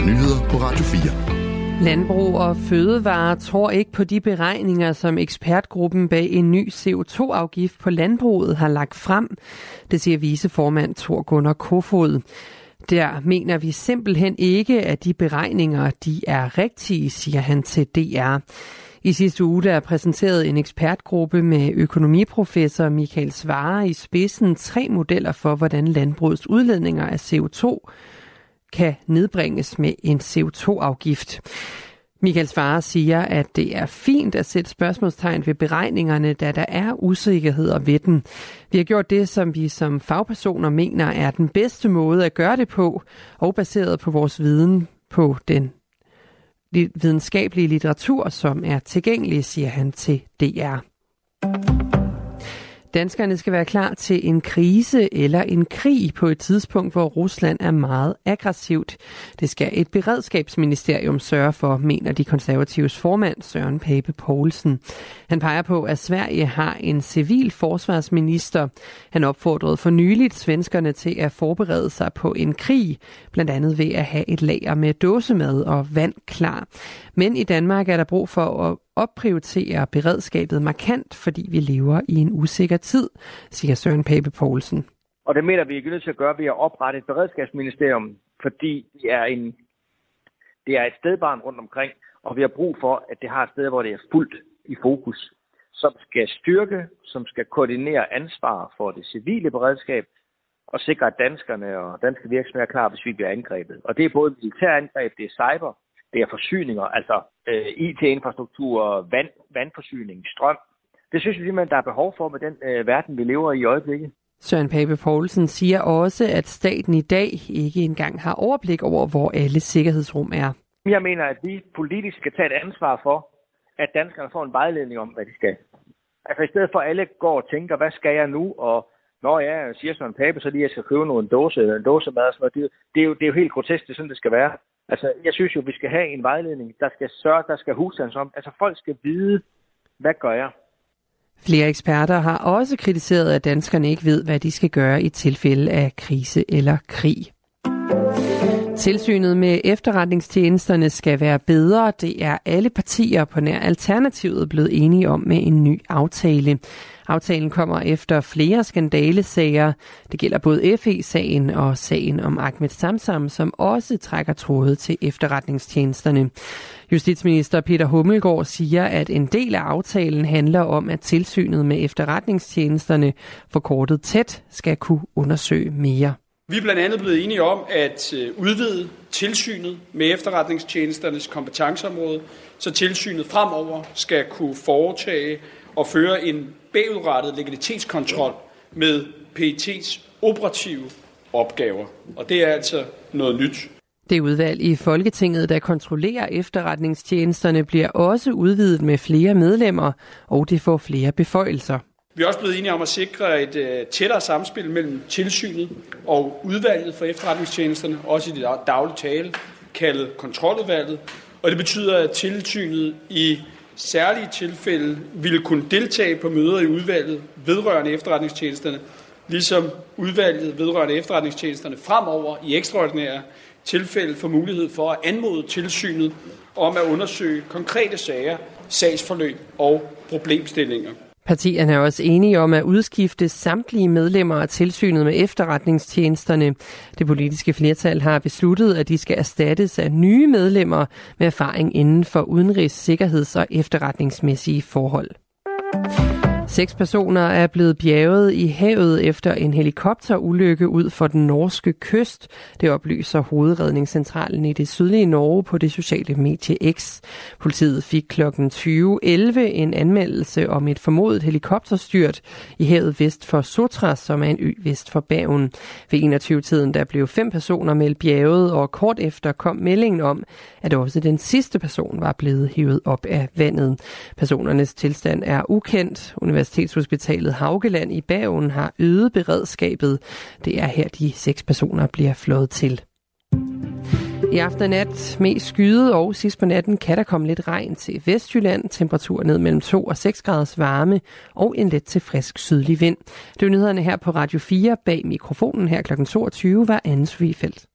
eller nyheder på Radio 4. Landbrug og Fødevare tror ikke på de beregninger, som ekspertgruppen bag en ny CO2-afgift på landbruget har lagt frem. Det siger viceformand Thor Gunnar Kofod. Der mener vi simpelthen ikke, at de beregninger de er rigtige, siger han til DR. I sidste uge der præsenteret en ekspertgruppe med økonomiprofessor Michael Svare i spidsen tre modeller for, hvordan landbrugets udledninger af CO2 kan nedbringes med en CO2-afgift. Michael Svare siger, at det er fint at sætte spørgsmålstegn ved beregningerne, da der er usikkerheder ved den. Vi har gjort det, som vi som fagpersoner mener er den bedste måde at gøre det på, og baseret på vores viden på den videnskabelige litteratur, som er tilgængelig, siger han til DR. Danskerne skal være klar til en krise eller en krig på et tidspunkt, hvor Rusland er meget aggressivt. Det skal et beredskabsministerium sørge for, mener de konservatives formand Søren Pape Poulsen. Han peger på, at Sverige har en civil forsvarsminister. Han opfordrede for nyligt svenskerne til at forberede sig på en krig, blandt andet ved at have et lager med dåsemad og vand klar. Men i Danmark er der brug for at opprioritere beredskabet markant, fordi vi lever i en usikker tid, siger Søren Pape Poulsen. Og det mener vi er nødt til at gøre ved at oprette et beredskabsministerium, fordi det er, en, det er et stedbarn rundt omkring, og vi har brug for, at det har et sted, hvor det er fuldt i fokus, som skal styrke, som skal koordinere ansvar for det civile beredskab, og sikre, at danskerne og danske virksomheder er klar, hvis vi bliver angrebet. Og det er både militærangreb, det er cyber, det er forsyninger, altså øh, IT-infrastruktur, vand, vandforsyning, strøm. Det synes vi simpelthen, der er behov for med den øh, verden, vi lever i i øjeblikket. Søren Pape Poulsen siger også, at staten i dag ikke engang har overblik over, hvor alle sikkerhedsrum er. Jeg mener, at vi politisk skal tage et ansvar for, at danskerne får en vejledning om, hvad de skal. Altså i stedet for, at alle går og tænker, hvad skal jeg nu, og når jeg siger Søren Pape, så lige jeg skal købe dåse, en dåse mad og sådan noget. Det, det, er jo, det er jo helt grotesk, det er sådan, det skal være. Altså, jeg synes jo, vi skal have en vejledning, der skal sørge, der skal husstands om. Altså, folk skal vide, hvad gør jeg? Flere eksperter har også kritiseret, at danskerne ikke ved, hvad de skal gøre i tilfælde af krise eller krig. Tilsynet med efterretningstjenesterne skal være bedre. Det er alle partier på nær Alternativet blevet enige om med en ny aftale. Aftalen kommer efter flere skandalesager. Det gælder både FE-sagen og sagen om Ahmed Samsam, som også trækker tråde til efterretningstjenesterne. Justitsminister Peter Hummelgaard siger, at en del af aftalen handler om, at tilsynet med efterretningstjenesterne forkortet tæt skal kunne undersøge mere. Vi er blandt andet blevet enige om at øh, udvide tilsynet med efterretningstjenesternes kompetenceområde, så tilsynet fremover skal kunne foretage og føre en bagudrettet legalitetskontrol med PET's operative opgaver. Og det er altså noget nyt. Det udvalg i Folketinget, der kontrollerer efterretningstjenesterne, bliver også udvidet med flere medlemmer, og det får flere beføjelser. Vi er også blevet enige om at sikre et øh, tættere samspil mellem tilsynet og udvalget for efterretningstjenesterne, også i det daglige tale, kaldet kontroludvalget. Og det betyder, at tilsynet i særlige tilfælde ville kunne deltage på møder i udvalget vedrørende efterretningstjenesterne, ligesom udvalget vedrørende efterretningstjenesterne fremover i ekstraordinære tilfælde får mulighed for at anmode tilsynet om at undersøge konkrete sager, sagsforløb og problemstillinger. Partierne er også enige om at udskifte samtlige medlemmer af tilsynet med efterretningstjenesterne. Det politiske flertal har besluttet, at de skal erstattes af nye medlemmer med erfaring inden for udenrigs-, sikkerheds- og efterretningsmæssige forhold. Seks personer er blevet bjerget i havet efter en helikopterulykke ud for den norske kyst. Det oplyser hovedredningscentralen i det sydlige Norge på det sociale medie X. Politiet fik kl. 20.11 en anmeldelse om et formodet helikopterstyrt i havet vest for Sotra, som er en ø vest for Bergen. Ved 21-tiden der blev fem personer meldt bjerget, og kort efter kom meldingen om, at også den sidste person var blevet hævet op af vandet. Personernes tilstand er ukendt. Universitetshospitalet Haugeland i Bergen har øget beredskabet. Det er her de seks personer bliver flået til. I aften og nat mest skyde, og sidst på natten kan der komme lidt regn til Vestjylland. Temperatur ned mellem 2 og 6 graders varme og en let til frisk sydlig vind. Det er nyhederne her på Radio 4. Bag mikrofonen her kl. 22 var Anne Svigfeldt.